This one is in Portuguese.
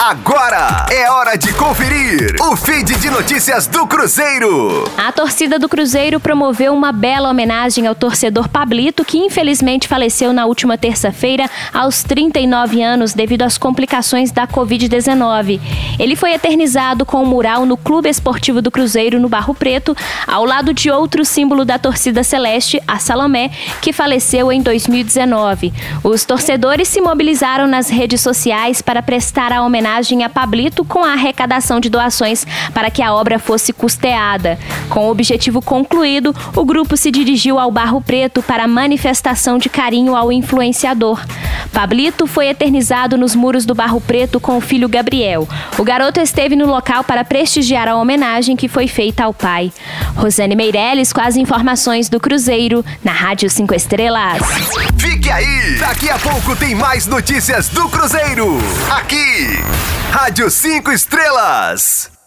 Agora é hora de conferir o feed de notícias do Cruzeiro. A torcida do Cruzeiro promoveu uma bela homenagem ao torcedor Pablito, que infelizmente faleceu na última terça-feira aos 39 anos devido às complicações da Covid-19. Ele foi eternizado com um mural no Clube Esportivo do Cruzeiro, no Barro Preto, ao lado de outro símbolo da torcida celeste, a Salomé, que faleceu em 2019. Os torcedores se mobilizaram nas redes sociais para prestar a homenagem homenagem a Pablito com a arrecadação de doações para que a obra fosse custeada. Com o objetivo concluído, o grupo se dirigiu ao Barro Preto para manifestação de carinho ao influenciador. Pablito foi eternizado nos muros do Barro Preto com o filho Gabriel. O garoto esteve no local para prestigiar a homenagem que foi feita ao pai. Rosane Meirelles com as informações do Cruzeiro, na Rádio 5 Estrelas. Fique aí! Daqui a pouco tem mais notícias do Cruzeiro. Aqui, Rádio 5 Estrelas.